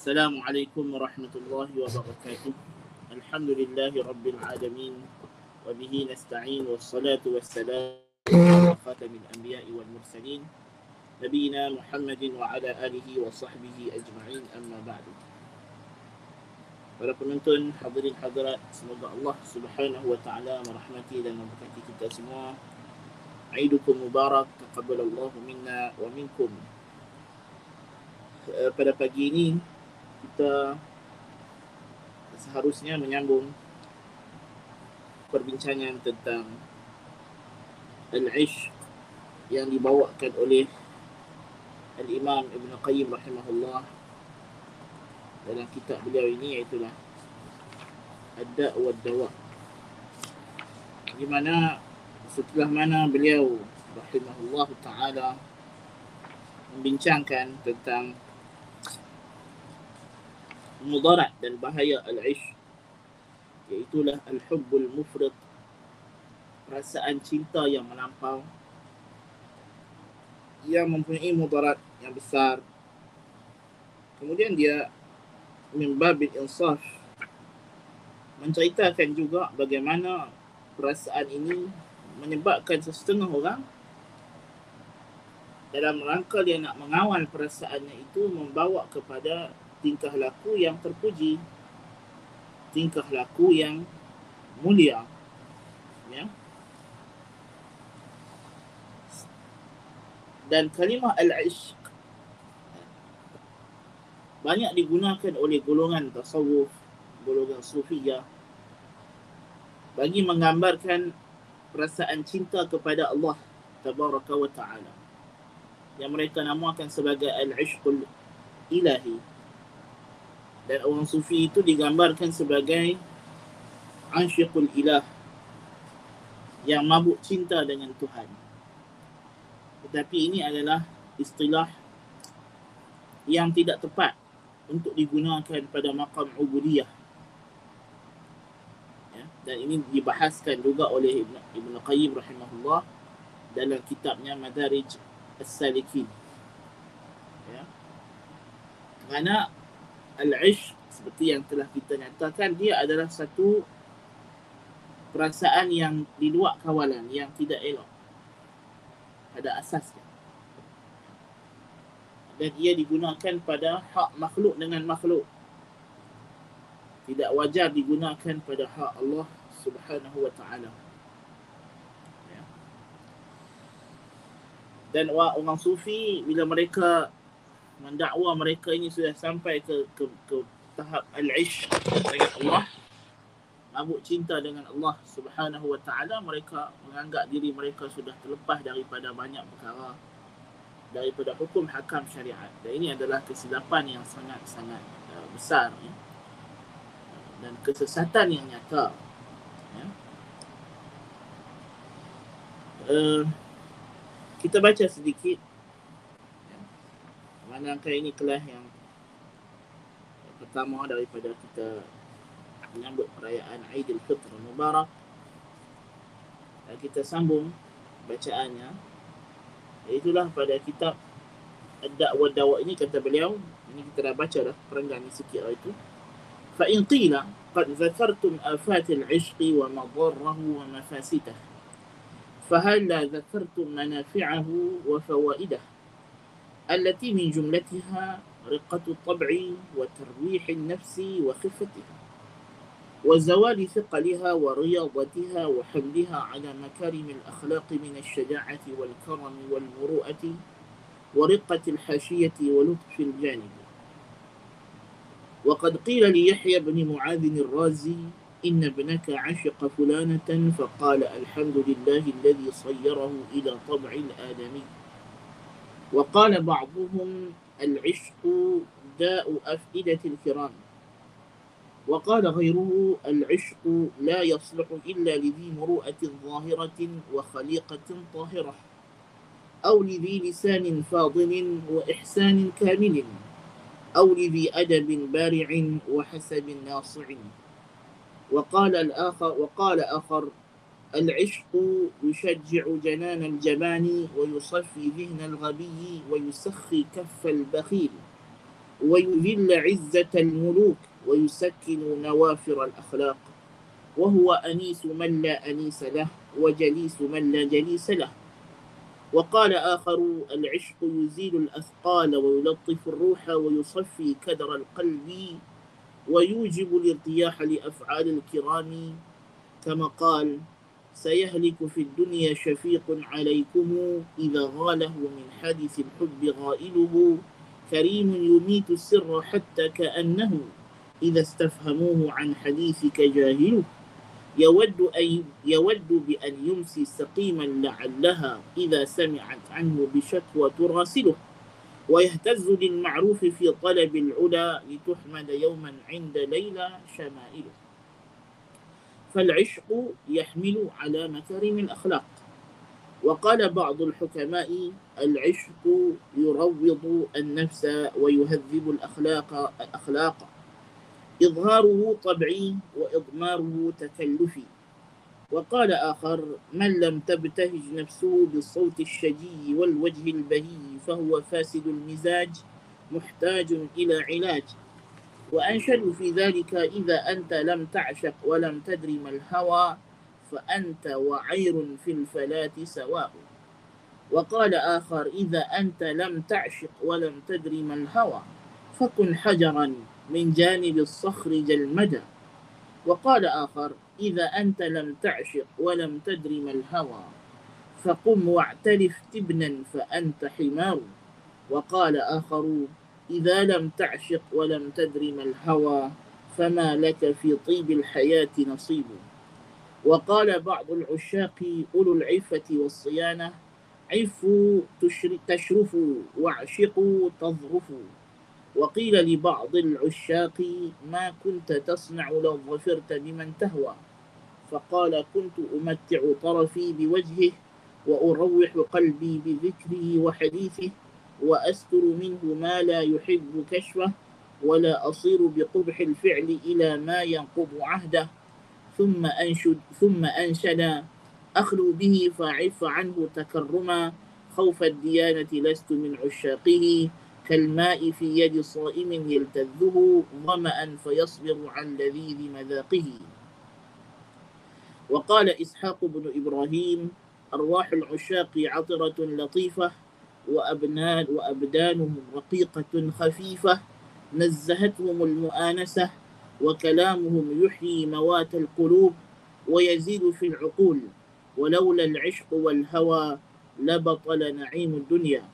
السلام عليكم ورحمة الله وبركاته الحمد لله رب العالمين وبه نستعين والصلاة والسلام على خاتم الأنبياء والمرسلين نبينا محمد وعلى آله وصحبه أجمعين أما بعد Para penonton, hadirin hadirat, semoga Allah Subhanahu wa taala merahmati dan memberkati kita semua. Aidukum mubarak, taqabbalallahu minna wa minkum. Uh, pada pagi ini kita seharusnya menyambung perbincangan tentang al-ishq yang dibawakan oleh Al-Imam Ibn Qayyim rahimahullah dalam kitab beliau ini iaitu Ad-Da' wa Dawa. Di mana setelah mana beliau rahimahullah taala membincangkan tentang mudarat dan bahaya al-ish iaitulah al-hubbul mufrid perasaan cinta yang melampau yang mempunyai mudarat yang besar. Kemudian dia mimbabil insaf menceritakan juga bagaimana perasaan ini menyebabkan sesetengah orang dalam rangka dia nak mengawal perasaannya itu membawa kepada tingkah laku yang terpuji. Tingkah laku yang mulia. Ya. Dan kalimah al-ishq banyak digunakan oleh golongan tasawuf, golongan sufiyah bagi menggambarkan perasaan cinta kepada Allah tabaraka wa taala yang mereka namakan sebagai al-ishqul ilahi dan orang sufi itu digambarkan sebagai ansyiqul ilah yang mabuk cinta dengan Tuhan tetapi ini adalah istilah yang tidak tepat untuk digunakan pada makam ubudiyah. Ya, dan ini dibahaskan juga oleh Ibn, Ibn Qayyim rahimahullah dalam kitabnya Madarij As-Salikin. Ya. Kerana al-ish seperti yang telah kita nyatakan dia adalah satu perasaan yang di luar kawalan yang tidak elok pada asasnya dan ia digunakan pada hak makhluk dengan makhluk. Tidak wajar digunakan pada hak Allah Subhanahu wa taala. Ya. Dan orang sufi bila mereka mendakwa mereka ini sudah sampai ke ke, ke tahap al-ish dengan Allah mabuk cinta dengan Allah Subhanahu wa taala mereka menganggap diri mereka sudah terlepas daripada banyak perkara daripada hukum hakam syariat dan ini adalah kesilapan yang sangat-sangat uh, besar ya. dan kesesatan yang nyata ya. uh, kita baca sedikit manakah ini kelas yang pertama daripada kita menyambut perayaan Aidilfitr Mubarak dan kita sambung bacaannya itulah pada kitab Ad-Da'wa Dawa ini kata beliau ini kita dah baca dah perenggan ni sikit lah itu fa in qila qad zakartum afat al-'ishq wa madarrahu wa mafasidah فهل ذكرتم منافعه وفوائده التي من جملتها رقة الطبع وترويح النفس وخفتها وزوال ثقلها ورياضتها وحملها على مكارم الأخلاق من الشجاعة والكرم والمروءة ورقة الحاشية ولطف الجانب. وقد قيل ليحيى بن معاذ الرازي إن ابنك عشق فلانة فقال الحمد لله الذي صيره إلى طبع الآدمي. وقال بعضهم العشق داء أفئدة الكرام. وقال غيره العشق لا يصلح إلا لذي مروءة ظاهرة وخليقة طاهرة أو لذي لسان فاضل وإحسان كامل أو لذي أدب بارع وحسب ناصع. وقال الآخر وقال آخر العشق يشجع جنان الجبان ويصفي ذهن الغبي ويسخي كف البخيل ويذل عزة الملوك ويسكن نوافر الأخلاق وهو أنيس من لا أنيس له وجليس من لا جليس له وقال آخر العشق يزيل الأثقال ويلطف الروح ويصفي كدر القلب ويوجب الارتياح لأفعال الكرام كما قال سيهلك في الدنيا شفيق عليكم إذا غاله من حديث الحب غائله كريم يميت السر حتى كأنه إذا استفهموه عن حديثك جاهله. يود أن يود بأن يمسي سقيما لعلها إذا سمعت عنه بشكوى تراسله. ويهتز للمعروف في طلب العلا لتحمد يوما عند ليلى شمائله. فالعشق يحمل على مكارم الأخلاق. وقال بعض الحكماء العشق يروض النفس ويهذب الأخلاق الأخلاق. إظهاره طبعي وإضماره تكلفي. وقال آخر من لم تبتهج نفسه بالصوت الشجي والوجه البهي فهو فاسد المزاج محتاج إلى علاج. وأنشد في ذلك إذا أنت لم تعشق ولم تدري ما الهوى فأنت وعير في الفلاة سواء. وقال آخر إذا أنت لم تعشق ولم تدري ما الهوى فكن حجرا من جانب الصخر جلمدا. وقال آخر إذا أنت لم تعشق ولم تدري ما الهوى فقم واعترف تبنا فأنت حمار. وقال آخر إذا لم تعشق ولم تدري ما الهوى فما لك في طيب الحياة نصيب. وقال بعض العشاق أولو العفة والصيانة عفوا تشرفوا واعشقوا تظرفوا. وقيل لبعض العشاق ما كنت تصنع لو ظفرت بمن تهوى. فقال كنت أمتع طرفي بوجهه وأروح قلبي بذكره وحديثه. وأستر منه ما لا يحب كشفه ولا أصير بقبح الفعل إلى ما ينقض عهده. ثم أنشد ثم أنشد. أخلو به فأعف عنه تكرما. خوف الديانة لست من عشاقه. كالماء في يد صائم يلتذه ظمأ فيصبر عن لذيذ مذاقه. وقال إسحاق بن إبراهيم أرواح العشاق عطرة لطيفة. وأبنان وأبدانهم رقيقة خفيفة نزهتهم المؤانسة وكلامهم يحيي موات القلوب ويزيد في العقول. ولولا العشق والهوى لبطل نعيم الدنيا.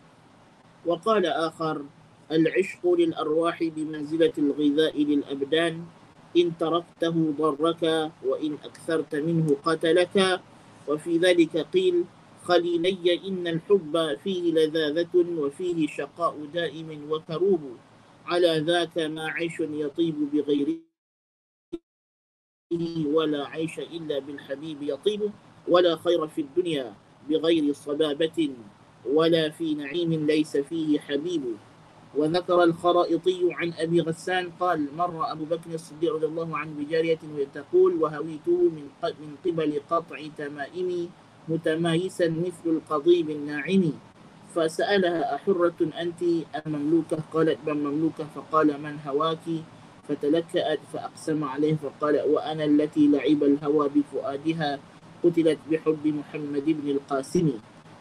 وقال آخر العشق للأرواح بمنزلة الغذاء للأبدان. إن تركته ضرك وإن أكثرت منه قتلك. وفي ذلك قيل خليلي إن الحب فيه لذاذة وفيه شقاء دائم وكروب. على ذاك ما عيش يطيب بغيره ولا عيش إلا بالحبيب يطيب. ولا خير في الدنيا بغير صبابة ولا في نعيم ليس فيه حبيب. وذكر الخرائطي عن أبي غسان قال مر أبو بكر الصديق رضي الله عنه بجارية تقول وهويته من قبل قطع تمائمي متمايسا مثل القضيب الناعم. فسألها أحرة أنت أم مملوكة؟ قالت بل مملوكة. فقال من هواك؟ فتلكأت فأقسم عليه فقال وأنا التي لعب الهوى بفؤادها قتلت بحب محمد بن القاسم.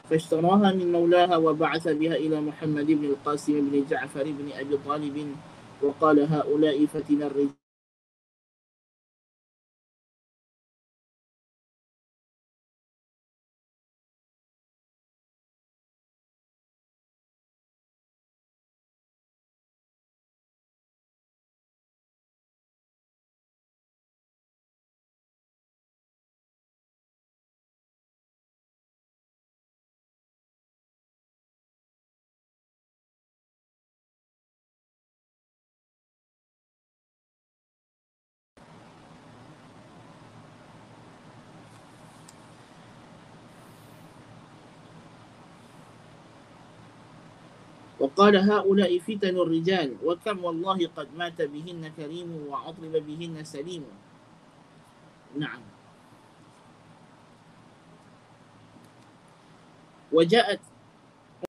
فاشتراها من مولاها وبعث بها إلى محمد بن القاسم بن جعفر بن أبي طالب وقال هؤلاء فتن الرجال. وقال هؤلاء فتن الرجال وكم والله قد مات بهن كريم وعطرب بهن سليم. نعم. وجاءت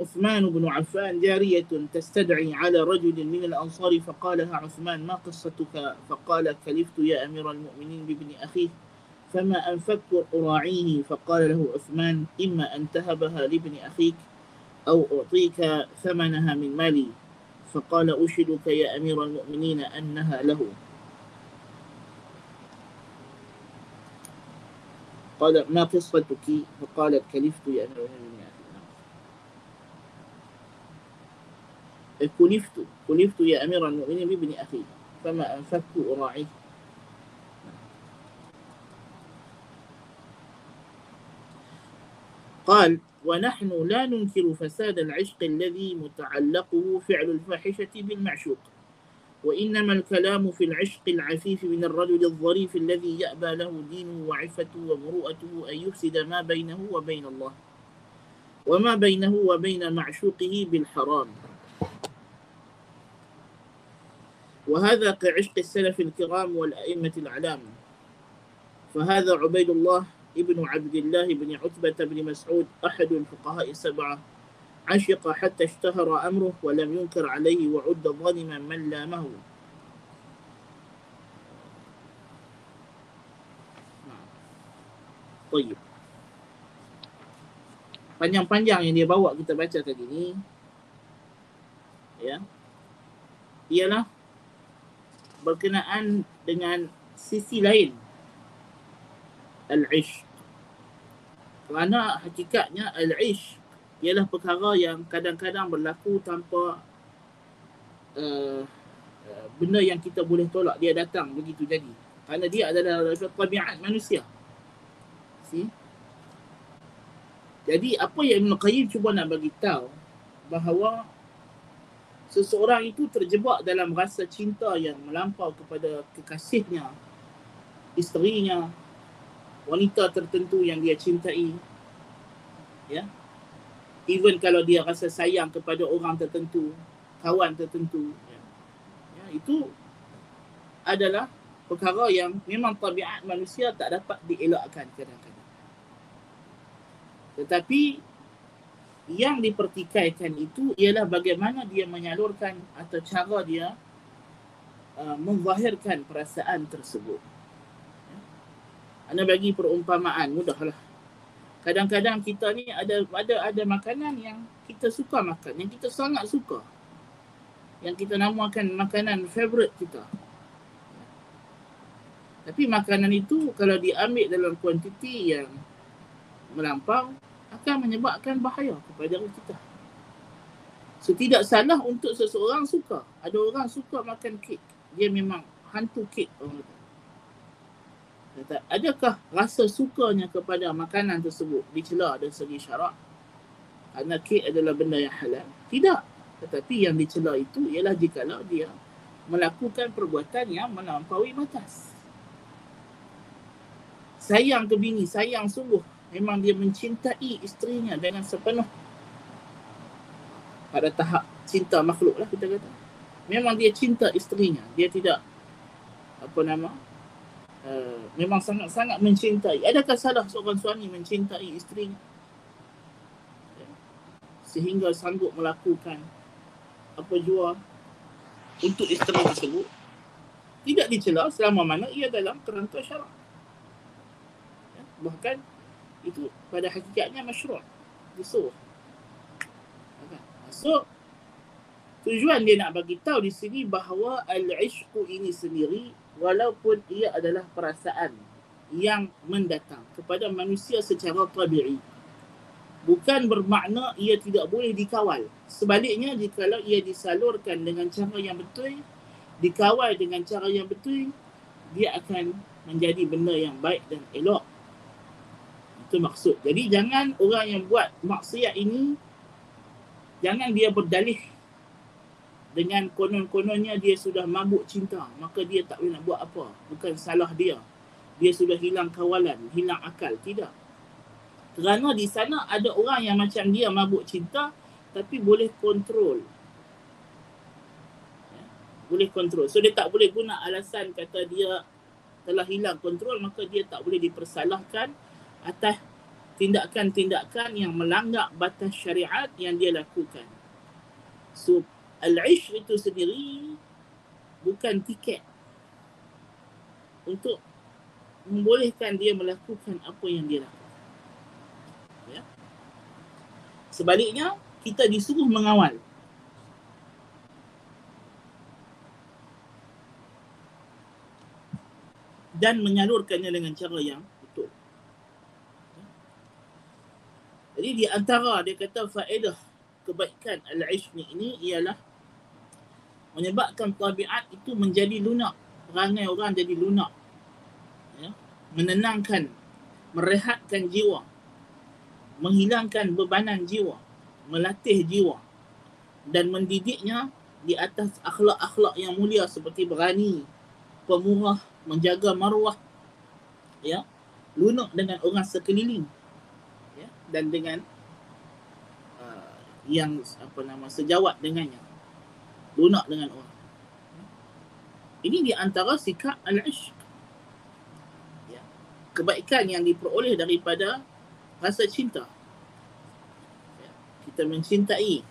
عثمان بن عفان جارية تستدعي على رجل من الأنصار فقالها عثمان ما قصتك؟ فقال كلفت يا أمير المؤمنين بابن أخيه فما أنفكت أراعيه. فقال له عثمان إما أن تهبها لابن أخيك أو أعطيك ثمنها من مالي. فقال أشهدك يا أمير المؤمنين أنها له. قال ما قصتك؟ فقالت كلفت يا أمير المؤمنين. كلفت كلفت يا أمير المؤمنين بابن أخي. فما أنفكت أراعيه. قال ونحن لا ننكر فساد العشق الذي متعلقه فعل الفاحشة بالمعشوق. وإنما الكلام في العشق العفيف من الرجل الظريف الذي يأبى له دينه وعفته ومروءته أن يفسد ما بينه وبين الله وما بينه وبين معشوقه بالحرام. وهذا كعشق السلف الكرام والأئمة الأعلام. فهذا عبيد الله ابن عبد الله بن عتبة بن مسعود أحد الفقهاء السبعة. عشق حتى اشتهر أمره ولم ينكر عليه وعد ظالما من لامه. طيب. panjang-panjang yang dia bawa kita baca tadi ni. Ya. Ialah berkenaan dengan sisi lain. Al-ish kerana hakikatnya al-ish. Ialah perkara yang kadang-kadang berlaku tanpa uh, benda yang kita boleh tolak. Dia datang begitu jadi. Kerana dia adalah tabiat manusia. See? Jadi apa yang Ibn Qayyim cuba nak bagi tahu bahawa seseorang itu terjebak dalam rasa cinta yang melampau kepada kekasihnya, isterinya, wanita tertentu yang dia cintai ya. Even kalau dia rasa sayang kepada orang tertentu kawan tertentu ya, ya itu adalah perkara yang memang tabiat manusia tak dapat dielakkan kadang-kadang. Tetapi yang dipertikaikan itu ialah bagaimana dia menyalurkan atau cara dia uh, menzahirkan perasaan tersebut anda bagi perumpamaan mudahlah. Kadang-kadang kita ni ada ada ada makanan yang kita suka makan, yang kita sangat suka. Yang kita namakan makanan favorite kita. Tapi makanan itu kalau diambil dalam kuantiti yang melampau akan menyebabkan bahaya kepada kita. So tidak salah untuk seseorang suka. Ada orang suka makan kek. Dia memang hantu kek orang kata. Adakah rasa sukanya kepada makanan tersebut dicela dari segi syarak? Kerana kek adalah benda yang halal. Tidak. Tetapi yang dicela itu ialah jika dia melakukan perbuatan yang melampaui batas. Sayang ke bini, sayang sungguh. Memang dia mencintai isterinya dengan sepenuh. Pada tahap cinta makhluk lah kita kata. Memang dia cinta isterinya. Dia tidak apa nama Eh, memang sangat-sangat mencintai. Adakah salah seorang suami mencintai isterinya? Ya. Sehingga sanggup melakukan apa jua untuk isteri tersebut. Tidak dicela selama mana ia dalam kerangka syarak. Ya. Bahkan itu pada hakikatnya masyruh. Disuruh. So, tujuan dia nak bagi tahu di sini bahawa al-ishqu ini sendiri walaupun ia adalah perasaan yang mendatang kepada manusia secara tabi'i. Bukan bermakna ia tidak boleh dikawal. Sebaliknya jika ia disalurkan dengan cara yang betul dikawal dengan cara yang betul dia akan menjadi benda yang baik dan elok. Itu maksud. Jadi jangan orang yang buat maksiat ini jangan dia berdalih dengan konon-kononnya dia sudah mabuk cinta maka dia tak boleh nak buat apa. Bukan salah dia. Dia sudah hilang kawalan hilang akal. Tidak. Kerana di sana ada orang yang macam dia mabuk cinta tapi boleh kontrol. Ya, boleh kontrol. So dia tak boleh guna alasan kata dia telah hilang kontrol maka dia tak boleh dipersalahkan atas tindakan-tindakan yang melanggar batas syariat yang dia lakukan. So, al-ish itu sendiri bukan tiket untuk membolehkan dia melakukan apa yang dia lakukan. Ya. Sebaliknya, kita disuruh mengawal. Dan menyalurkannya dengan cara yang Jadi di antara dia kata faedah kebaikan al-ishmi ini ialah menyebabkan tabiat itu menjadi lunak. Perangai orang jadi lunak. Ya? Menenangkan, merehatkan jiwa. Menghilangkan bebanan jiwa. Melatih jiwa. Dan mendidiknya di atas akhlak-akhlak yang mulia seperti berani, pemurah, menjaga maruah. Ya? Lunak dengan orang sekeliling dan dengan uh, yang apa nama sejawat dengannya lunak dengan orang ini di antara sikap al-ishq ya. kebaikan yang diperoleh daripada rasa cinta ya. kita mencintai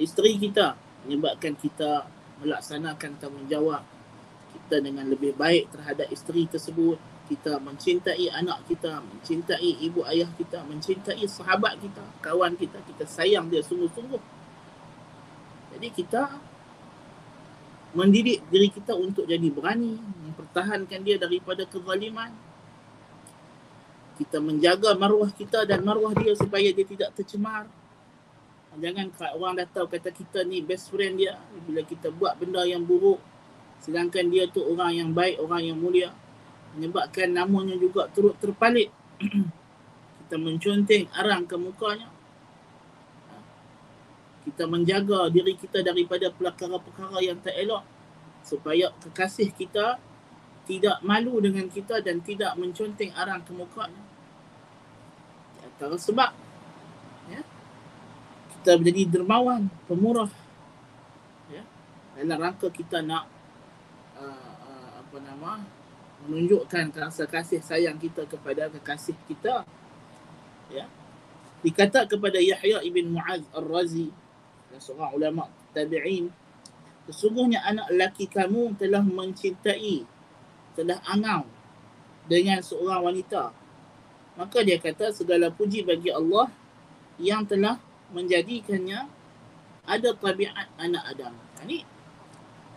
isteri kita menyebabkan kita melaksanakan tanggungjawab kita dengan lebih baik terhadap isteri tersebut kita mencintai anak kita, mencintai ibu ayah kita, mencintai sahabat kita, kawan kita, kita sayang dia sungguh-sungguh. Jadi kita mendidik diri kita untuk jadi berani, mempertahankan dia daripada kezaliman. Kita menjaga maruah kita dan maruah dia supaya dia tidak tercemar. Jangan orang datang kata kita ni best friend dia bila kita buat benda yang buruk sedangkan dia tu orang yang baik, orang yang mulia menyebabkan namanya juga turut terpalit. kita menconteng arang ke mukanya. Kita menjaga diri kita daripada perkara-perkara yang tak elok. Supaya kekasih kita tidak malu dengan kita dan tidak menconteng arang ke mukanya. Antara sebab ya, kita menjadi dermawan, pemurah. Ya, dalam rangka kita nak uh, uh, apa nama menunjukkan rasa kasih sayang kita kepada kekasih kita. Ya dikata kepada Yahya ibn Muaz Ar-Razi seorang ulama tabi'in sesungguhnya anak lelaki kamu telah mencintai telah angau dengan seorang wanita maka dia kata segala puji bagi Allah yang telah menjadikannya ada tabiat anak Adam. Ini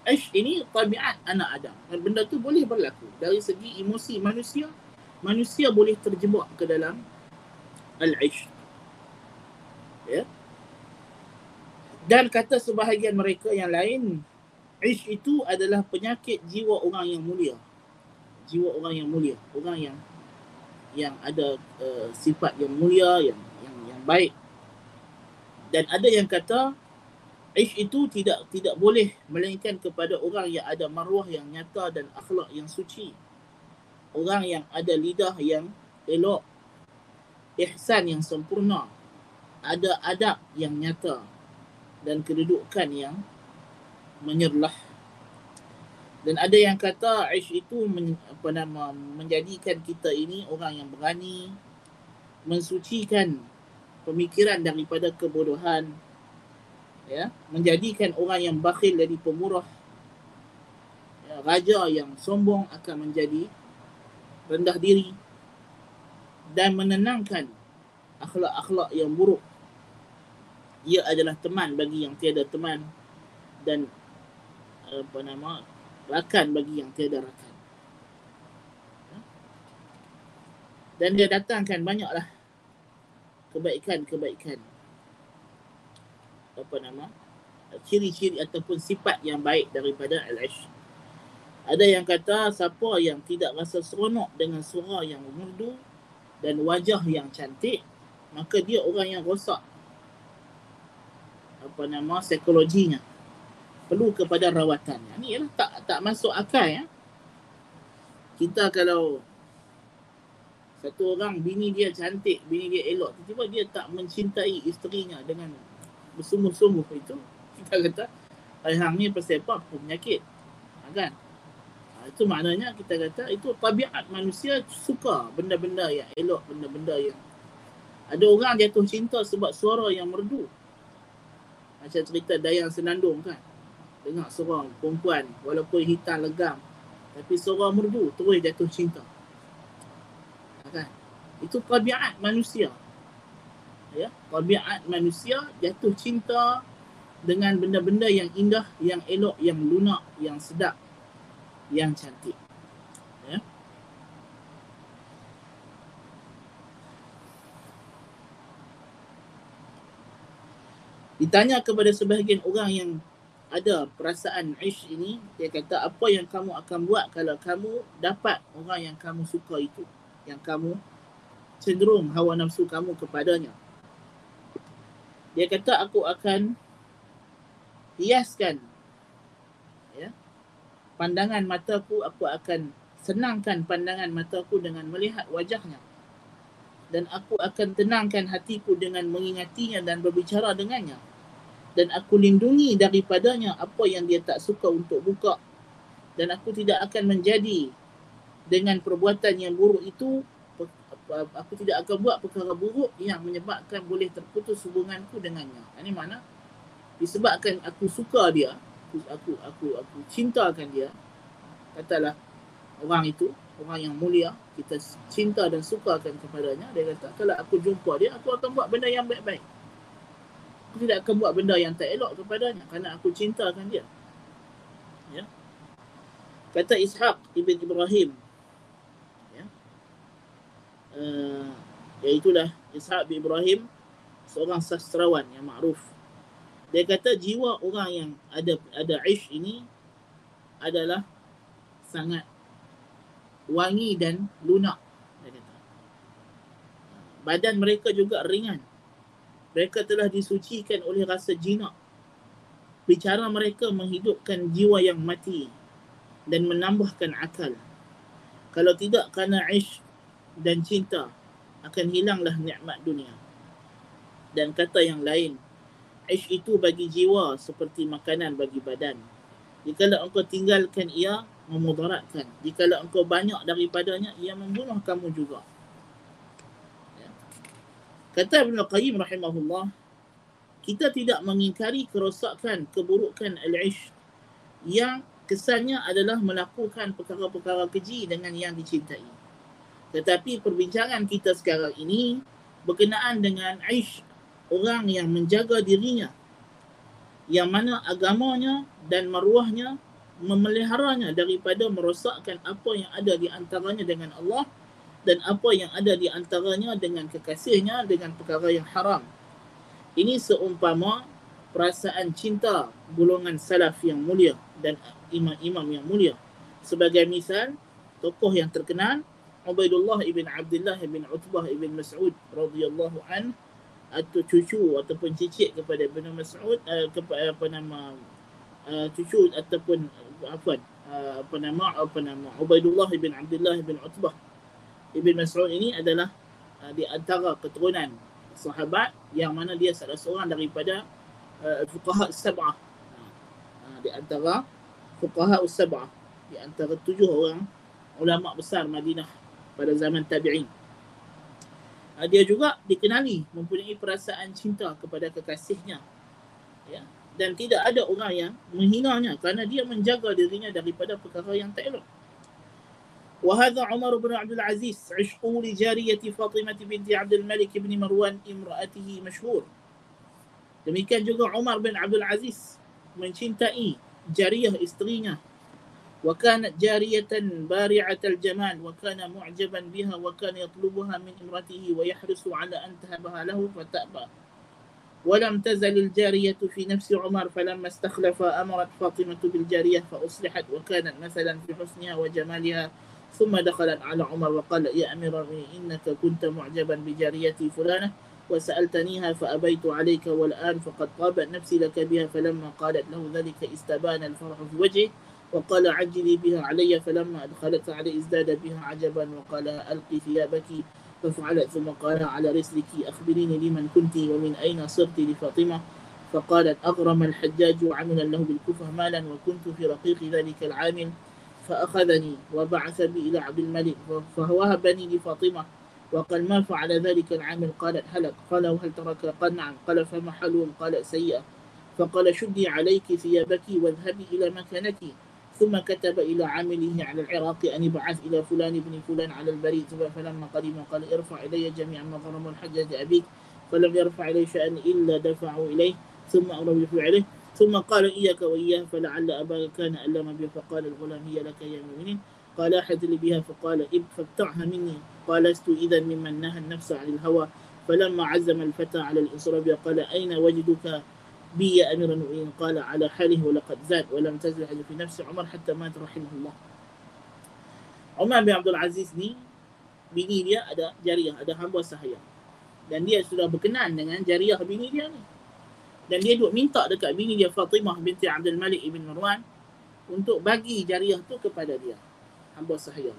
Aish ini tabiat anak Adam. Dan benda tu boleh berlaku. Dari segi emosi manusia, manusia boleh terjebak ke dalam al-aish. Ya. Dan kata sebahagian mereka yang lain, aish itu adalah penyakit jiwa orang yang mulia. Jiwa orang yang mulia, orang yang yang ada uh, sifat yang mulia, yang yang yang baik. Dan ada yang kata Ish itu tidak tidak boleh melainkan kepada orang yang ada maruah yang nyata dan akhlak yang suci. Orang yang ada lidah yang elok. Ihsan yang sempurna. Ada adab yang nyata. Dan kedudukan yang menyerlah. Dan ada yang kata Ish itu men, apa nama, menjadikan kita ini orang yang berani. Mensucikan pemikiran daripada kebodohan ya menjadikan orang yang bakhil jadi pemurah ya, raja yang sombong akan menjadi rendah diri dan menenangkan akhlak-akhlak yang buruk ia adalah teman bagi yang tiada teman dan apa nama rakan bagi yang tiada rakan dan dia datangkan banyaklah kebaikan-kebaikan apa nama ciri-ciri ataupun sifat yang baik daripada al-ish. Ada yang kata siapa yang tidak rasa seronok dengan suara yang merdu dan wajah yang cantik, maka dia orang yang rosak apa nama psikologinya. Perlu kepada rawatan. Ini ialah tak tak masuk akal ya. Kita kalau satu orang bini dia cantik, bini dia elok, tiba-tiba dia tak mencintai isterinya dengan bersungguh-sungguh itu kita kata hang ni pasal apa penyakit ha, kan ha, itu maknanya kita kata itu tabiat manusia suka benda-benda yang elok benda-benda yang Ada orang jatuh cinta sebab suara yang merdu. Macam cerita Dayang Senandung kan. Dengar suara perempuan walaupun hitam legam. Tapi suara merdu terus jatuh cinta. Kan? Itu tabiat manusia. Ya, tabiat manusia jatuh cinta dengan benda-benda yang indah, yang elok, yang lunak, yang sedap, yang cantik. Ditanya kepada sebahagian orang yang ada perasaan ish ini, dia kata apa yang kamu akan buat kalau kamu dapat orang yang kamu suka itu, yang kamu cenderung hawa nafsu kamu kepadanya. Dia kata aku akan hiaskan ya, pandangan mataku, aku akan senangkan pandangan mataku dengan melihat wajahnya. Dan aku akan tenangkan hatiku dengan mengingatinya dan berbicara dengannya. Dan aku lindungi daripadanya apa yang dia tak suka untuk buka. Dan aku tidak akan menjadi dengan perbuatan yang buruk itu aku tidak akan buat perkara buruk yang menyebabkan boleh terputus hubunganku dengannya. Ini mana? Disebabkan aku suka dia, aku aku aku, aku cintakan dia. Katalah orang itu, orang yang mulia, kita cinta dan sukakan kepadanya. Dia kata, kalau aku jumpa dia, aku akan buat benda yang baik-baik. Aku tidak akan buat benda yang tak elok kepadanya kerana aku cintakan dia. Ya. Kata Ishaq ibn Ibrahim, uh, iaitulah Ishaq bin Ibrahim seorang sastrawan yang makruf. Dia kata jiwa orang yang ada ada ish ini adalah sangat wangi dan lunak. Dia kata. Badan mereka juga ringan. Mereka telah disucikan oleh rasa jinak. Bicara mereka menghidupkan jiwa yang mati dan menambahkan akal. Kalau tidak kerana ish dan cinta akan hilanglah nikmat dunia. Dan kata yang lain, ish itu bagi jiwa seperti makanan bagi badan. Jika engkau tinggalkan ia, memudaratkan. Jika engkau banyak daripadanya, ia membunuh kamu juga. Kata Ibn Qayyim rahimahullah, kita tidak mengingkari kerosakan, keburukan al-ish yang kesannya adalah melakukan perkara-perkara keji dengan yang dicintai. Tetapi perbincangan kita sekarang ini berkenaan dengan Aish, orang yang menjaga dirinya yang mana agamanya dan maruahnya memeliharanya daripada merosakkan apa yang ada di antaranya dengan Allah dan apa yang ada di antaranya dengan kekasihnya dengan perkara yang haram. Ini seumpama perasaan cinta golongan salaf yang mulia dan imam-imam yang mulia. Sebagai misal, tokoh yang terkenal Ubaidullah ibn Abdullah ibn Utbah ibn Mas'ud radhiyallahu an atau cucu ataupun cicit kepada Ibn Mas'ud uh, kepada apa nama uh, cucu ataupun apa uh, apa nama apa nama Ubaidullah ibn Abdullah ibn Utbah ibn Mas'ud ini adalah uh, di antara keturunan sahabat yang mana dia salah seorang daripada uh, fuqaha sab'ah uh, di antara fuqaha sab'ah di antara tujuh orang ulama besar Madinah pada zaman tabi'in. Uh, dia juga dikenali mempunyai perasaan cinta kepada kekasihnya. Ya. Dan tidak ada orang yang menghinanya kerana dia menjaga dirinya daripada perkara yang tak elok. وهذا عمر بن عبد العزيز عشقه لجارية فاطمة بنت عبد الملك بن مروان امرأته مشهور. demikian juga Umar bin Abdul Aziz mencintai jariah istrinya وكانت جارية بارعة الجمال وكان معجبا بها وكان يطلبها من امرته ويحرص على أن تهبها له فتأبى. ولم تزل الجارية في نفس عمر فلما استخلف أمرت فاطمة بالجارية فأصلحت وكانت مثلا في حسنها وجمالها ثم دخلت على عمر وقال يا أمير المؤمنين إنك كنت معجبا بجاريتي فلانة وسألتنيها فأبيت عليك والآن فقد طابت نفسي لك بها. فلما قالت له ذلك استبان الفرح في وجهه وقال عجلي بها علي. فلما أدخلت علي ازداد بها عجبا وقال ألقي ثيابك. ففعلت ثم قال على رسلك أخبريني لمن كنت ومن أين صرت لفاطمة. فقالت أغرم الحجاج عملا له بالكوفة مالا وكنت في رقيق ذلك العامل. فأخذني وبعث بي إلى عبد الملك فوهبني لفاطمة وقال ما فعل ذلك العامل؟ قالت هلك. قال وهل ترك؟ قال نعم. قال فما حلوم قالت سيئة. فقال شدي عليك ثيابك واذهبي إلى مكانك. ثم كتب إلى عامله على العراق أن يبعث إلى فلان بن فلان على البريد. فلما قدم قال ارفع إلي جميع ما ظلم الحجة أبيك. فلم يرفع إليه شأن إلا دفعوا إليه. ثم أمر بفعله ثم قال إياك وإياه فلعل أباك كان ألم به فقال الغلام هي لك يا مؤمنين. قال أحد لي بها فقال إب فابتعها مني. قال لست إذا ممن نهى النفس عن الهوى. فلما عزم الفتى على الإصرار قال أين وجدك بي يا أمير المؤمنين؟ قال على حاله ولقد زاد ولم تزل في نفس عمر حتى مات رحمه الله. Umar bin Abdul Aziz ni bini dia ada jariah, ada hamba sahaya. Dan dia sudah berkenan dengan jariah bini dia ni. Dan dia duk minta dekat bini dia Fatimah binti Abdul Malik ibn Marwan untuk bagi jariah tu kepada dia. Hamba sahaya.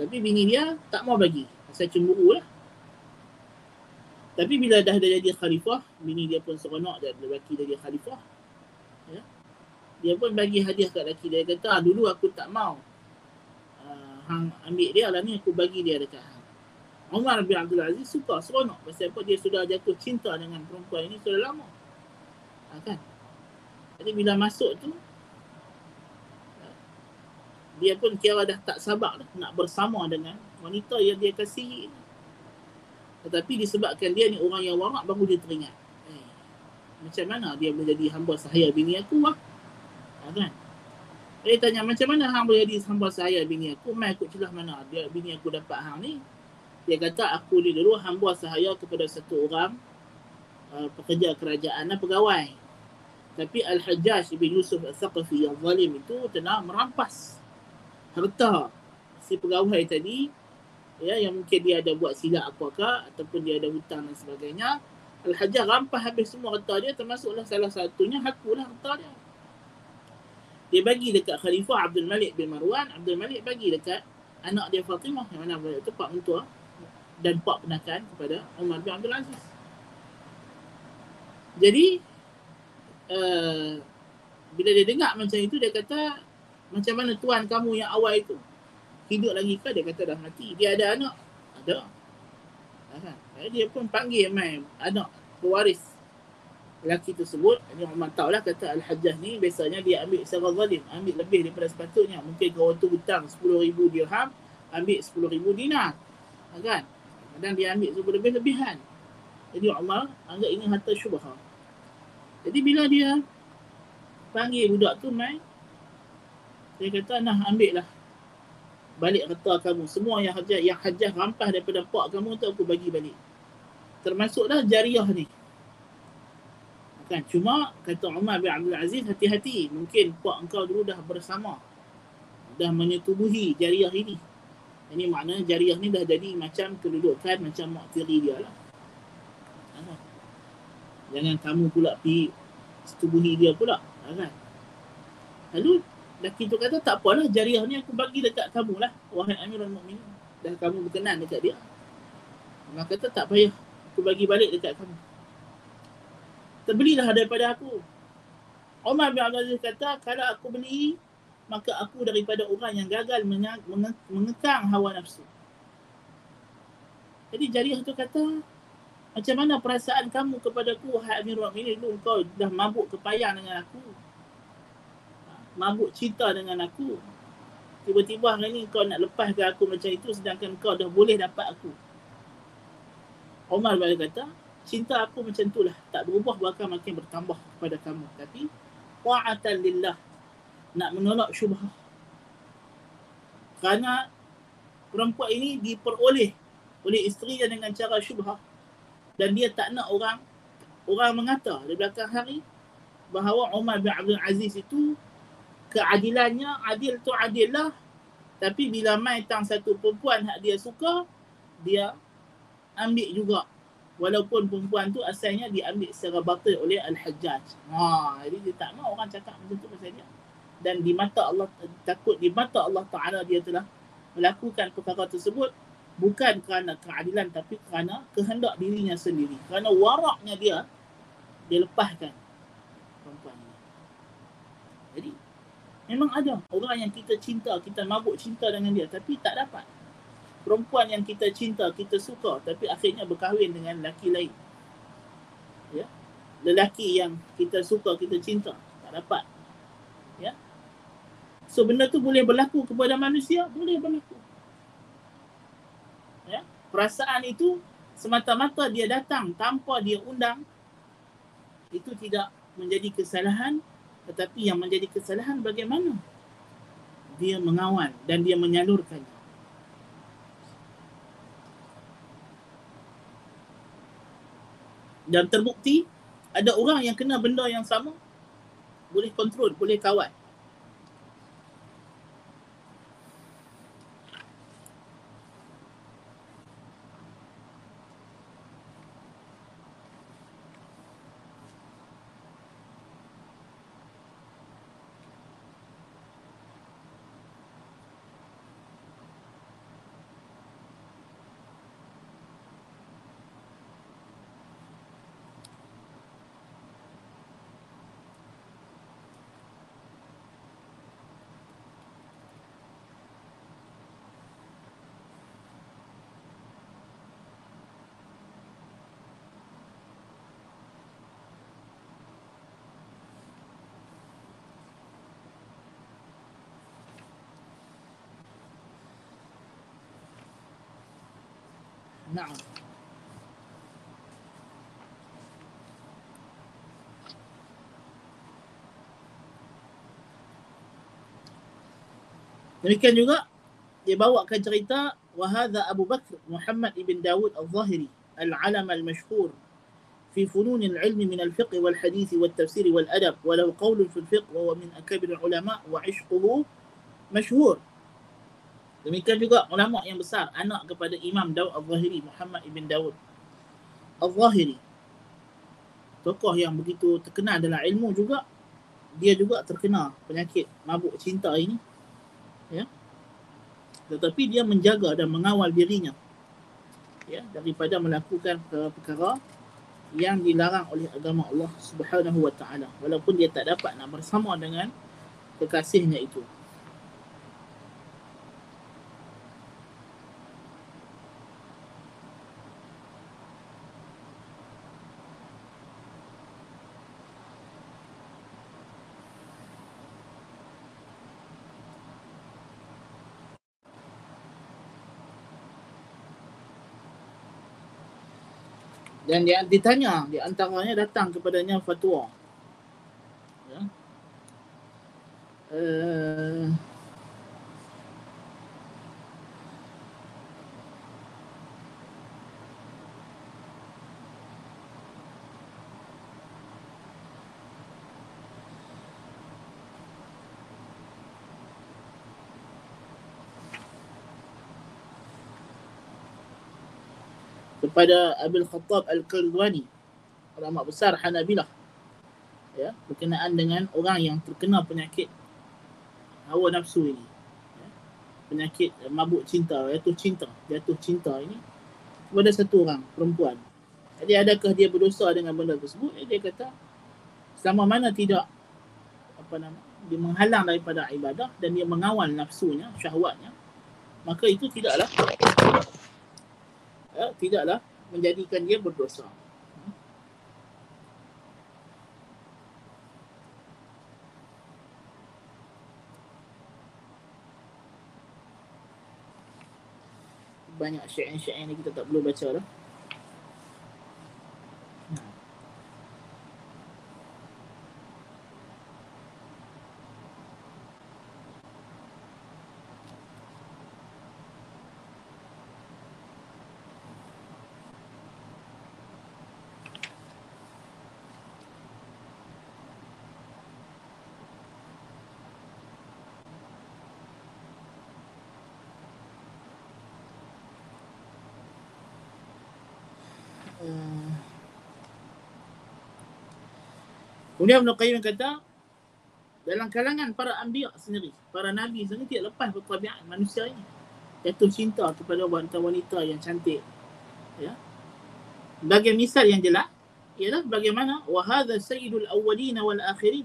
Tapi bini dia tak mau bagi. Pasal cemburu lah. Tapi bila dah, jadi khalifah, bini dia pun seronok dan lelaki dia khalifah. Ya. Dia pun bagi hadiah kat lelaki. Dia kata, ah, dulu aku tak mau. Uh, hang ambil dia lah ni, aku bagi dia dekat hang. Umar bin Abdul Aziz suka, seronok. Pasal apa dia sudah jatuh cinta dengan perempuan ini sudah lama. Ha, kan? Jadi bila masuk tu, dia pun kira dah tak sabar dah nak bersama dengan wanita yang dia kasihi tetapi disebabkan dia ni orang yang warak baru dia teringat. Eh, macam mana dia boleh jadi hamba sahaya bini aku lah. Ha, kan? Dia tanya macam mana hang boleh jadi hamba sahaya bini aku? Mai aku celah mana dia bini aku dapat hang ni? Dia kata aku ni dulu hamba sahaya kepada satu orang uh, pekerja kerajaan dan pegawai. Tapi Al-Hajjaj bin Yusuf Al-Thaqafi yang zalim itu telah merampas harta si pegawai tadi ya yang mungkin dia ada buat silap apakah ataupun dia ada hutang dan sebagainya. Al-Hajjah rampas habis semua harta dia termasuklah salah satunya hakulah harta dia. Dia bagi dekat Khalifah Abdul Malik bin Marwan. Abdul Malik bagi dekat anak dia Fatimah yang mana itu pak mentua dan pak penakan kepada Umar bin Abdul Aziz. Jadi uh, bila dia dengar macam itu dia kata macam mana tuan kamu yang awal itu? Hidup lagi ke? Dia kata dah mati. Dia ada anak. Ada. Kan dia pun panggil mai anak pewaris. Lelaki tersebut ini Umar tahu lah kata Al-Hajjah ni biasanya dia ambil secara zalim. Ambil lebih daripada sepatutnya. Mungkin kalau tu hutang 10,000 dirham ambil 10,000 dinar. Kan kadang dia ambil sebab lebih-lebihan jadi Umar anggap ini harta syubha jadi bila dia panggil budak tu mai dia kata nah ambil lah balik harta kamu. Semua yang hajah, yang hajah rampas daripada pak kamu tu aku bagi balik. Termasuklah jariah ni. Kan? Cuma kata Umar bin Abdul Aziz hati-hati. Mungkin pak engkau dulu dah bersama. Dah menyetubuhi jariah ini. Ini makna jariah ni dah jadi macam kedudukan macam maktiri dia lah. Jangan kamu pula pergi setubuhi dia pula. Kan? Lalu Laki tu kata tak apalah jariah ni aku bagi dekat kamu lah Wahai Amirul Mu'minin Dan kamu berkenan dekat dia Maka kata tak payah Aku bagi balik dekat kamu Terbelilah daripada aku Umar bin Abdul Aziz kata Kalau aku beli Maka aku daripada orang yang gagal mengekang hawa nafsu Jadi jariah tu kata Macam mana perasaan kamu kepada aku Wahai Amirul Mu'minin Dulu kau dah mabuk kepayang dengan aku mabuk cinta dengan aku. Tiba-tiba hari ni kau nak lepaskan aku macam itu sedangkan kau dah boleh dapat aku. Omar balik kata, cinta aku macam itulah. Tak berubah bahkan makin bertambah kepada kamu. Tapi, wa'atan lillah. Nak menolak syubhah. Kerana perempuan ini diperoleh oleh isteri dia dengan cara syubhah. Dan dia tak nak orang orang mengata di belakang hari bahawa Umar bin Abdul Aziz itu keadilannya adil tu adil lah tapi bila mai tang satu perempuan hak dia suka dia ambil juga walaupun perempuan tu asalnya diambil secara batil oleh al-hajjaj ha jadi dia tak mau orang cakap macam tu pasal dia dan di mata Allah takut di mata Allah Taala dia telah melakukan perkara tersebut bukan kerana keadilan tapi kerana kehendak dirinya sendiri kerana waraknya dia dia lepaskan perempuan jadi Memang ada orang yang kita cinta, kita mabuk cinta dengan dia tapi tak dapat. perempuan yang kita cinta, kita suka tapi akhirnya berkahwin dengan lelaki lain. Ya. Lelaki yang kita suka, kita cinta, tak dapat. So benda tu boleh berlaku kepada manusia, boleh berlaku. Ya. Perasaan itu semata-mata dia datang tanpa dia undang itu tidak menjadi kesalahan tetapi yang menjadi kesalahan bagaimana dia mengawal dan dia menyalurkannya dan terbukti ada orang yang kena benda yang sama boleh kontrol, boleh kawal نعم. Demikian juga dia bawakan cerita wahadha Abu Bakr Muhammad ibn Dawud al-Zahiri al-alam al-mashhur في فنون العلم من الفقه والحديث والتفسير والأدب ولو قول في الفقه وهو من أكابر العلماء وعشقه مشهور Demikian juga ulama yang besar anak kepada Imam Daud Al-Zahiri Muhammad ibn Daud Al-Zahiri. Tokoh yang begitu terkenal dalam ilmu juga dia juga terkena penyakit mabuk cinta ini. Ya. Tetapi dia menjaga dan mengawal dirinya ya daripada melakukan perkara yang dilarang oleh agama Allah Subhanahu wa taala walaupun dia tak dapat nak bersama dengan kekasihnya itu. Dan dia ditanya di antaranya datang kepadanya fatwa. Ya. Uh, kepada Abil Khattab Al-Qardwani. Ulama besar Hanabilah. Ya berkenaan dengan orang yang terkena penyakit hawa nafsu ini. Ya, penyakit mabuk cinta jatuh cinta jatuh cinta ini kepada satu orang perempuan. Jadi adakah dia berdosa dengan benda tersebut? Ya, dia kata selama mana tidak apa nama dia menghalang daripada ibadah dan dia mengawal nafsunya syahwatnya maka itu tidaklah tidaklah menjadikan dia berdosa. Banyak syair-syair ni kita tak perlu baca lah. Kemudian Ibn Qayyim kata dalam kalangan para anbiya sendiri, para nabi sendiri tidak lepas bertabiat manusia ini. Jatuh cinta kepada wanita-wanita yang cantik. Ya. Bagi misal yang jelas ialah bagaimana hadha sayyidul awwalin wal akhirin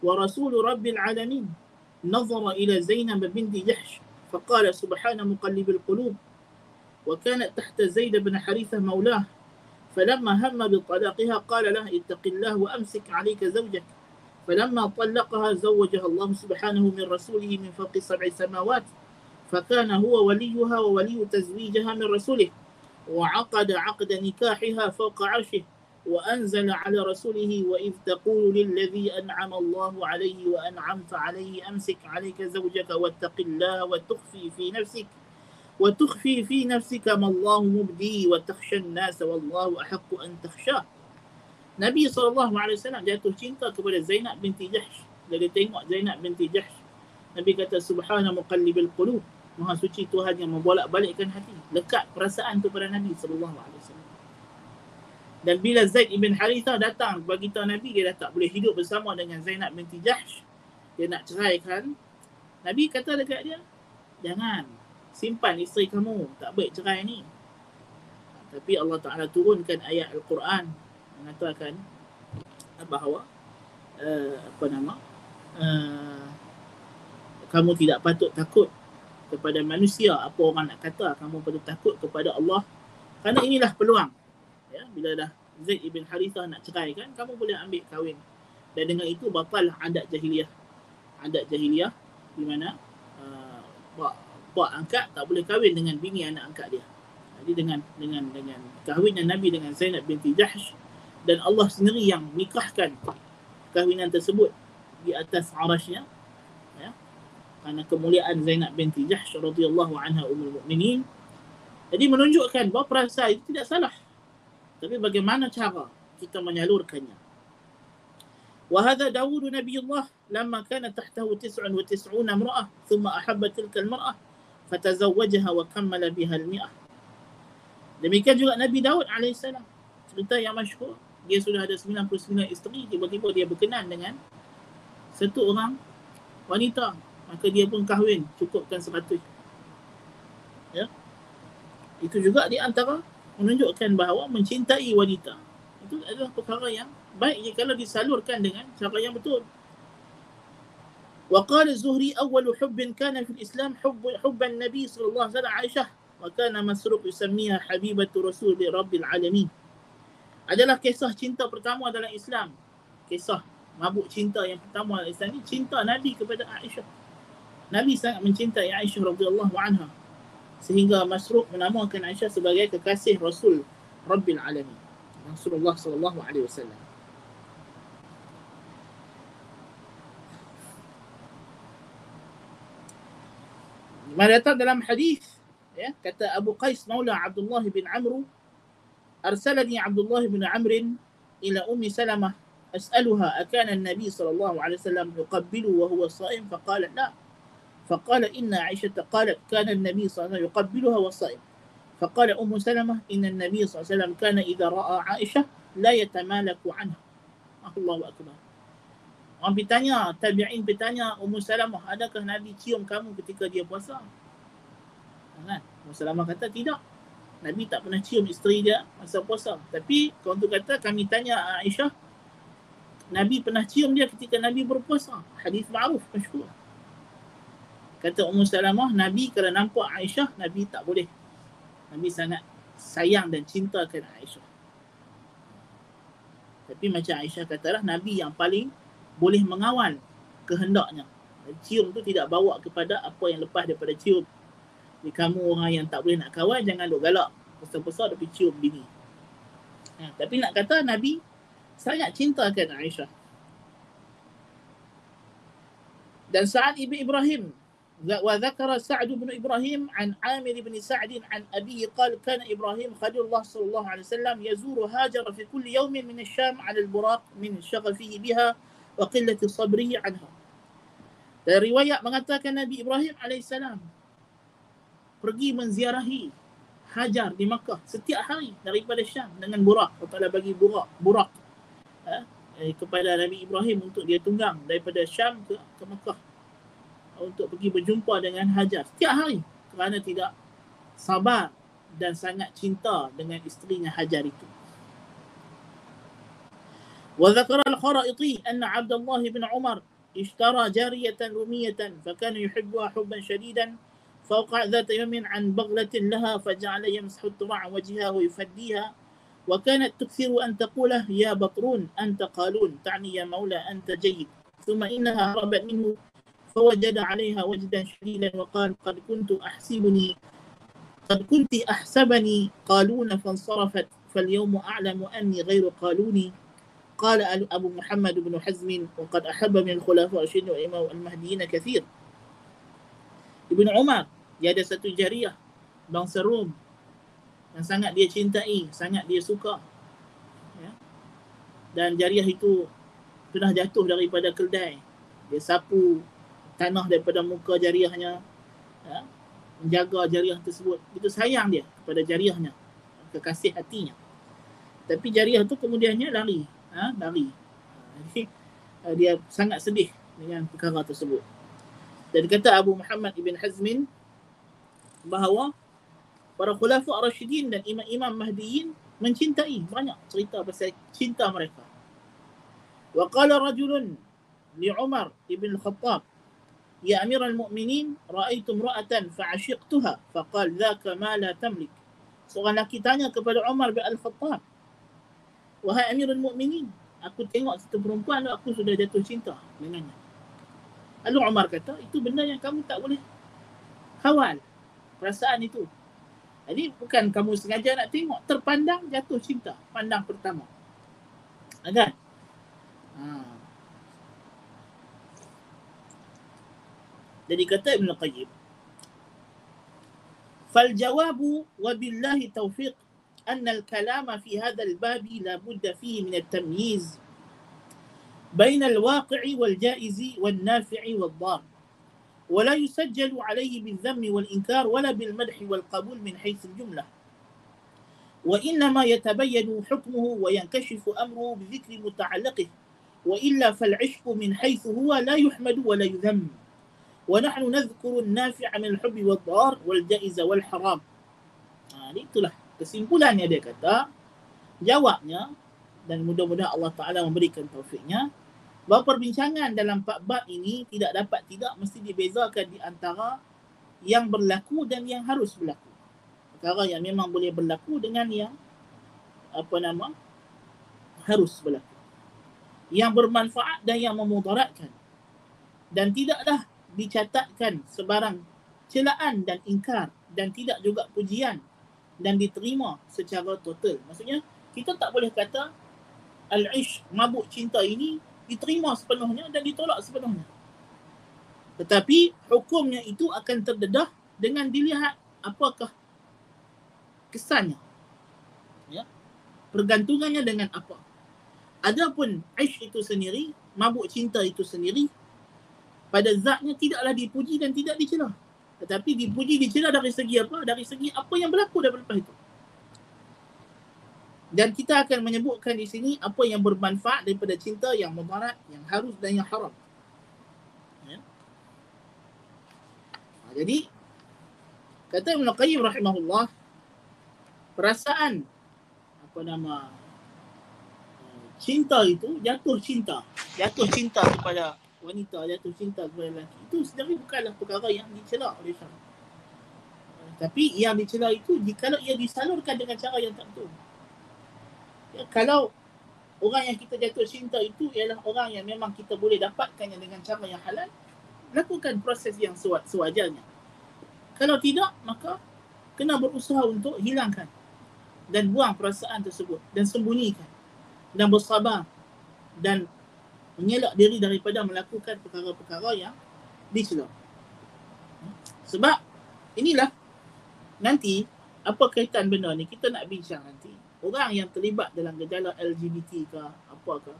wa rasul rabbil alamin nazara ila Zainab فقال سبحان مقلب القلوب وكانت تحت زيد بن حريثة مولاه فلما هم بطلاقها قال له اتق الله وأمسك عليك زوجك. فلما طلقها زوجها الله سبحانه من رسوله من فوق سبع سماوات فكان هو وليها وولي تزويجها من رسوله. وعقد عقد نكاحها فوق عرشه وأنزل على رسوله وإذ تقول للذي أنعم الله عليه وأنعمت عليه أمسك عليك زوجك واتق الله وتخفي في نفسك. وتخفي في نفسك ما الله مبدي وتخشى الناس والله أحق أن تخشاه Nabi SAW jatuh cinta kepada Zainab binti Jahsh. Bila dia tengok Zainab binti Jahsh, Nabi kata Subhana muqallibil qulub. Maha suci Tuhan yang membolak-balikkan hati. Lekat perasaan tu pada Nabi SAW. Dan bila Zaid ibn Harithah datang bagi tahu Nabi dia dah tak boleh hidup bersama dengan Zainab binti Jahsh. Dia nak ceraikan. Nabi kata dekat dia, jangan simpan isteri kamu, tak baik cerai ni. Tapi Allah Taala turunkan ayat Al-Quran. Mengatakan bahawa uh, apa nama uh, kamu tidak patut takut kepada manusia. Apa orang nak kata kamu patut takut kepada Allah. Kerana inilah peluang. Ya bila dah Zaid ibn Harithah nak cerai kan kamu boleh ambil kahwin. Dan dengan itu batal adat jahiliah. Adat jahiliah di mana uh, pak pak angkat tak boleh kahwin dengan bini anak angkat dia jadi dengan dengan dengan kahwinan Nabi dengan Zainab binti Jahsh dan Allah sendiri yang nikahkan kahwinan tersebut di atas arasnya ya kerana kemuliaan Zainab binti Jahsh radhiyallahu anha ummul mukminin jadi menunjukkan bahawa perasaan itu tidak salah tapi bagaimana cara kita menyalurkannya وهذا داود نبي الله لما كان تحته تسع وتسعون امرأة ثم أحب تلك المرأة fatazawwajaha wa kammala biha al-mi'ah. Demikian juga Nabi Daud alaihi salam. Cerita yang masyhur, dia sudah ada 99 isteri, tiba-tiba dia berkenan dengan satu orang wanita, maka dia pun kahwin, cukupkan sepatutnya. Ya. Itu juga di antara menunjukkan bahawa mencintai wanita itu adalah perkara yang baik jika disalurkan dengan cara yang betul. وقال الزهري أول حب كان في الإسلام حب حب النبي صلى الله عليه وسلم عائشة وكان مسروق يسميها حبيبة رسول رب العالمين adalah kisah cinta pertama dalam Islam kisah mabuk cinta yang pertama dalam Islam ni cinta Nabi kepada Aisyah Nabi sangat mencintai Aisyah radhiyallahu anha sehingga Masruq menamakan Aisyah sebagai kekasih Rasul Rabbil Alamin. Rasulullah sallallahu alaihi wasallam. Mari datang dalam hadis ya kata Abu Qais Maula Abdullah bin Amr arsalani Abdullah bin Amr ila Ummi Salamah as'aluha akana an-nabi sallallahu alaihi wasallam yuqabbilu wa huwa sha'im faqala la فقال إن عائشة قالت كان النبي صلى الله عليه وسلم يقبلها والصائم فقال أم سلمة إن النبي صلى الله عليه وسلم كان إذا رأى عائشة لا يتمالك عنها الله أكبر Orang bertanya, tabi'in bertanya Ummu Salamah, adakah Nabi cium kamu ketika dia puasa? Kan? Ummu Salamah kata tidak. Nabi tak pernah cium isteri dia masa puasa. Tapi kalau tu kata kami tanya Aisyah, Nabi pernah cium dia ketika Nabi berpuasa. Hadis ma'ruf, masyhur. Kata Ummu Salamah, Nabi kalau nampak Aisyah, Nabi tak boleh. Nabi sangat sayang dan cintakan Aisyah. Tapi macam Aisyah katalah, Nabi yang paling boleh mengawal kehendaknya. Cium tu tidak bawa kepada apa yang lepas daripada cium. Jadi kamu orang yang tak boleh nak kawal, jangan duk galak. Besar-besar tapi cium bini. Ha, tapi nak kata Nabi sangat cintakan Aisyah. Dan saat Ibu Ibrahim وذكر سعد بن إبراهيم عن عامر بن سعد عن أبيه قال كان إبراهيم خليل الله صلى الله عليه وسلم يزور هاجر في كل يوم من الشام على البراق من شغفه بها wa qillati sabrihi anha. Dari riwayat mengatakan Nabi Ibrahim AS pergi menziarahi Hajar di Makkah setiap hari daripada Syam dengan Burak. Kepala bagi Burak. Burak. Ha? Eh, kepada Nabi Ibrahim untuk dia tunggang daripada Syam ke, ke Makkah. Untuk pergi berjumpa dengan Hajar setiap hari. Kerana tidak sabar dan sangat cinta dengan isterinya Hajar itu. وذكر الخرائطي أن عبد الله بن عمر اشترى جارية رومية فكان يحبها حبا شديدا فوقع ذات يوم عن بغلة لها فجعل يمسح الترع وجهها ويفديها وكانت تكثر أن تقول يا بطرون أنت قالون تعني يا مولى أنت جيد. ثم إنها هربت منه فوجد عليها وجدا شديدا وقال قد كنت أحسبني قد كنت أحسبني قالون فانصرفت فاليوم أعلم أني غير قالوني. قال أبو محمد بن حزم وقد أحب من الخلفاء الراشدين والإمام المهديين كثير ابن عمر dia ada satu jariah bangsa Rom yang sangat dia cintai, sangat dia suka. Ya. Dan jariah itu pernah jatuh daripada keldai. Dia sapu tanah daripada muka jariahnya. Ya. Menjaga jariah tersebut. Itu sayang dia kepada jariahnya. Kekasih hatinya. Tapi jariah tu kemudiannya lari. Ha? Lari. Jadi dia sangat sedih dengan perkara tersebut. Dan kata Abu Muhammad Ibn Hazmin bahawa para khulafa rasyidin dan imam-imam mahdiyin mencintai banyak cerita pasal cinta mereka. Wa qala rajulun li Umar ibn Khattab Ya Amir al-Mu'minin, ra'aitu imra'atan fa'ashiqtuha faqal dhaka ma la tamlik. Seorang lelaki tanya kepada Umar bin Al-Khattab Wahai Amir al-Mu'minin, aku tengok satu perempuan aku sudah jatuh cinta dengannya. Lalu Umar kata, itu benda yang kamu tak boleh kawal perasaan itu. Jadi bukan kamu sengaja nak tengok, terpandang jatuh cinta, pandang pertama. Kan? Ha. Jadi kata Ibn Qayyim, فالجواب وبالله توفيق أن الكلام في هذا الباب لا بد فيه من التمييز بين الواقع والجائز والنافع والضار ولا يسجل عليه بالذم والإنكار ولا بالمدح والقبول من حيث الجملة وإنما يتبين حكمه وينكشف أمره بذكر متعلقه وإلا فالعشق من حيث هو لا يحمد ولا يذم ونحن نذكر النافع من الحب والضار والجائز والحرام. itulah kesimpulannya dia kata jawabnya dan mudah-mudahan Allah Ta'ala memberikan taufiknya bahawa perbincangan dalam bab ini tidak dapat tidak mesti dibezakan di antara yang berlaku dan yang harus berlaku. Perkara yang memang boleh berlaku dengan yang apa nama harus berlaku. Yang bermanfaat dan yang memudaratkan. Dan tidaklah dicatatkan sebarang celaan dan ingkar dan tidak juga pujian dan diterima secara total. Maksudnya kita tak boleh kata al-ish mabuk cinta ini diterima sepenuhnya dan ditolak sepenuhnya. Tetapi hukumnya itu akan terdedah dengan dilihat apakah kesannya. Ya. Pergantungannya dengan apa. Adapun ish itu sendiri, mabuk cinta itu sendiri, pada zatnya tidaklah dipuji dan tidak dicela. Tetapi dipuji dicela dari segi apa? Dari segi apa yang berlaku daripada lepas itu. Dan kita akan menyebutkan di sini apa yang bermanfaat daripada cinta yang mudarat, yang harus dan yang haram. Ya. Ha, jadi, kata Ibn Qayyim rahimahullah, perasaan apa nama cinta itu jatuh cinta. Jatuh cinta kepada wanita, jatuh cinta kepada lelaki. Itu sebenarnya bukanlah perkara yang dicela oleh syarah. Tapi yang dicela itu jika ia disalurkan dengan cara yang tak betul ya, kalau orang yang kita jatuh cinta itu ialah orang yang memang kita boleh dapatkannya dengan cara yang halal, lakukan proses yang sewajarnya. Kalau tidak, maka kena berusaha untuk hilangkan dan buang perasaan tersebut dan sembunyikan dan bersabar dan mengelak diri daripada melakukan perkara-perkara yang dicela. Sebab inilah nanti apa kaitan benda ni kita nak bincang nanti. Orang yang terlibat dalam gejala LGBT ke apa ke.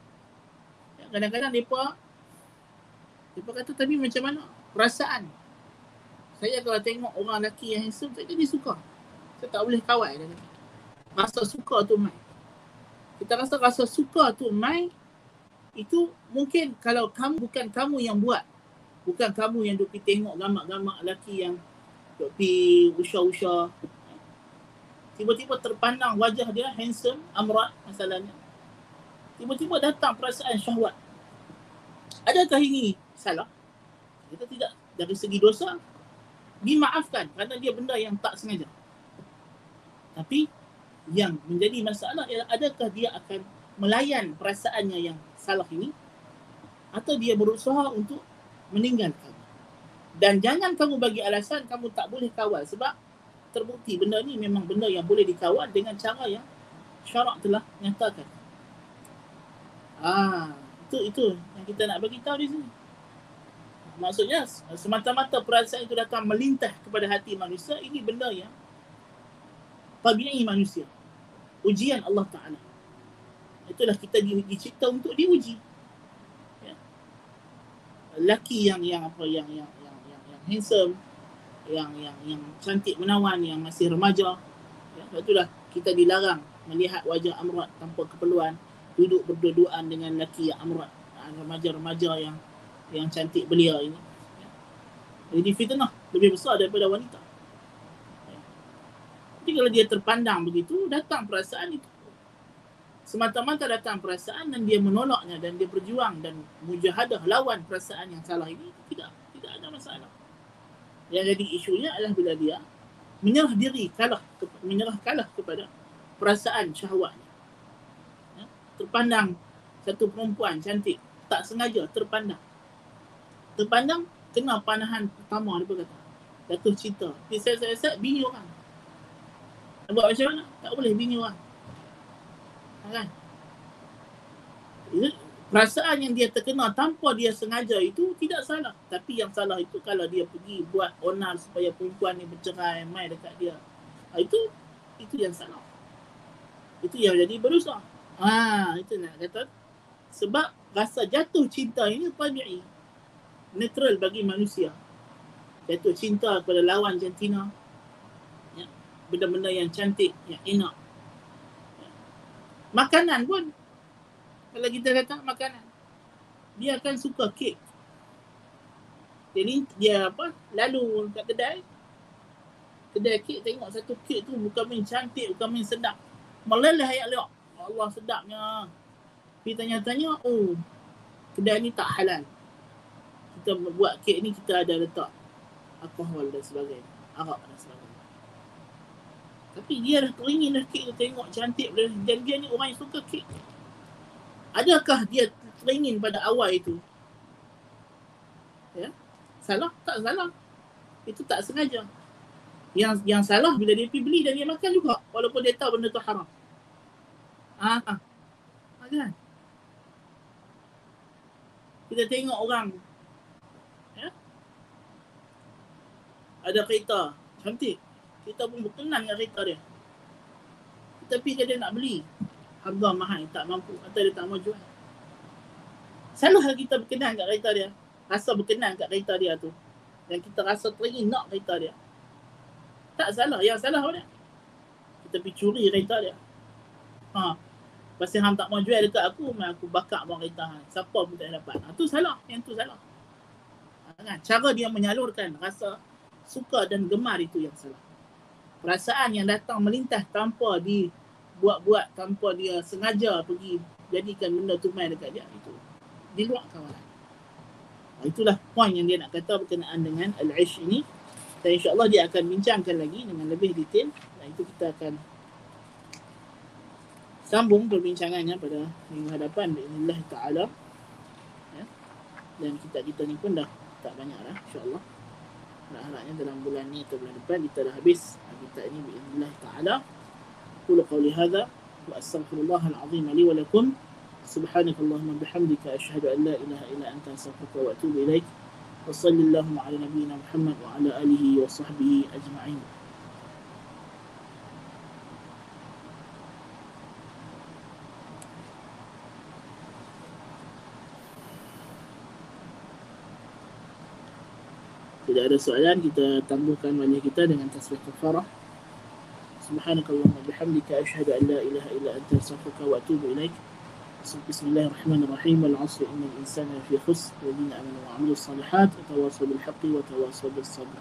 Ya, kadang-kadang mereka mereka kata tapi macam mana? Perasaan. Saya kalau tengok orang lelaki yang handsome saya jadi suka. Saya tak boleh kawal dia. Rasa suka tu mai. Kita rasa rasa suka tu mai itu mungkin kalau kamu bukan kamu yang buat bukan kamu yang duk pergi tengok gamak-gamak lelaki yang duk pergi usah-usah tiba-tiba terpandang wajah dia handsome, amrat masalahnya. Tiba-tiba datang perasaan syahwat. Adakah ini salah? Kita tidak dari segi dosa. dimaafkan kerana dia benda yang tak sengaja. Tapi yang menjadi masalah ialah adakah dia akan melayan perasaannya yang salah ini atau dia berusaha untuk meninggalkan. Dan jangan kamu bagi alasan kamu tak boleh kawal sebab terbukti benda ni memang benda yang boleh dikawal dengan cara yang syarak telah nyatakan. Ah, itu itu yang kita nak bagi tahu di sini. Maksudnya semata-mata perasaan itu datang melintas kepada hati manusia ini benda yang tabi'i manusia. Ujian Allah Ta'ala. Itulah kita di, dicipta untuk diuji. Ya. Laki yang yang apa yang yang yang yang, yang handsome, yang yang yang cantik menawan, yang masih remaja. Ya. Itulah kita dilarang melihat wajah amrat tanpa keperluan, duduk berdua-duaan dengan laki yang amrat, ah, remaja-remaja yang yang cantik belia ini. Ya. Jadi fitnah lebih besar daripada wanita. Jadi kalau dia terpandang begitu, datang perasaan itu. Semata-mata datang perasaan dan dia menolaknya dan dia berjuang dan mujahadah lawan perasaan yang salah ini, tidak tidak ada masalah. Yang jadi isunya adalah bila dia menyerah diri, kalah, menyerah kalah kepada perasaan syahwatnya. Ya? Terpandang satu perempuan cantik, tak sengaja terpandang. Terpandang, kena panahan pertama, dia berkata. Jatuh cinta. Tapi saya-saya bini orang buat macam mana? Tak boleh bini orang. Kan? Perasaan yang dia terkena tanpa dia sengaja itu tidak salah. Tapi yang salah itu kalau dia pergi buat onar supaya perempuan ni bercerai, mai dekat dia. Ha, itu itu yang salah. Itu yang jadi berusaha. Ha, itu nak kata. Sebab rasa jatuh cinta ini tabi'i. Natural bagi manusia. Jatuh cinta kepada lawan jantina benda-benda yang cantik, yang enak. Makanan pun, kalau kita kata makanan, dia akan suka kek. Jadi dia apa, lalu kat kedai, kedai kek tengok satu kek tu bukan main cantik, bukan main sedap. Meleleh ayat liak. Allah sedapnya. Pergi tanya-tanya, oh kedai ni tak halal. Kita buat kek ni kita ada letak alkohol dan sebagainya. Arak dan sebagainya. Tapi dia dah teringin dah kek tu tengok cantik dan dia ni orang yang suka kek. Adakah dia teringin pada awal itu? Ya? Salah? Tak salah. Itu tak sengaja. Yang yang salah bila dia pergi beli dan dia makan juga walaupun dia tahu benda tu haram. Ah, ah. Kan? Kita tengok orang ya? Ada kereta cantik kita pun berkenan dengan kereta dia. Tapi kalau dia nak beli, harga mahal, tak mampu atau dia tak mau jual. Salah kita berkenan kat kereta dia. Rasa berkenan kat kereta dia tu. Dan kita rasa teringin nak kereta dia. Tak salah. Yang salah apa dia? Kita pergi curi kereta dia. Ha. Pasal hang tak mau jual dekat aku, aku bakar bawang kereta hang. Siapa pun tak dapat. Ha, tu salah. Yang tu salah. Ha, kan? Cara dia menyalurkan rasa suka dan gemar itu yang salah perasaan yang datang melintas tanpa dibuat-buat tanpa dia sengaja pergi jadikan benda tu main dekat dia itu di luar kawalan. Itulah poin yang dia nak kata berkenaan dengan al-ish ini. Dan insyaAllah dia akan bincangkan lagi dengan lebih detail. Dan itu kita akan sambung perbincangannya pada minggu hadapan bi'inillah ta'ala. Ya. dan kita kita ni pun dah tak banyak lah insyaAllah harapnya dalam bulan ni atau bulan depan kita dah habis kita ini biiznillah taala qul qawli hadha wa astaghfirullah alazim li wa lakum سبحانك اللهم بحمدك أشهد أن لا إله إلا أنت أستغفرك وأتوب إليك وصل اللهم على نبينا محمد وعلى آله وصحبه أجمعين tidak ada soalan kita tangguhkan majlis kita dengan tasbih kafarah. سبحانك اللهم وبحمدك أشهد أن لا إله إلا أنت أستغفرك وأتوب إليك بسم الله الرحمن الرحيم العصر إن الإنسان في خسر الذين آمنوا وعملوا الصالحات وتواصوا بالحق وتواصوا بالصبر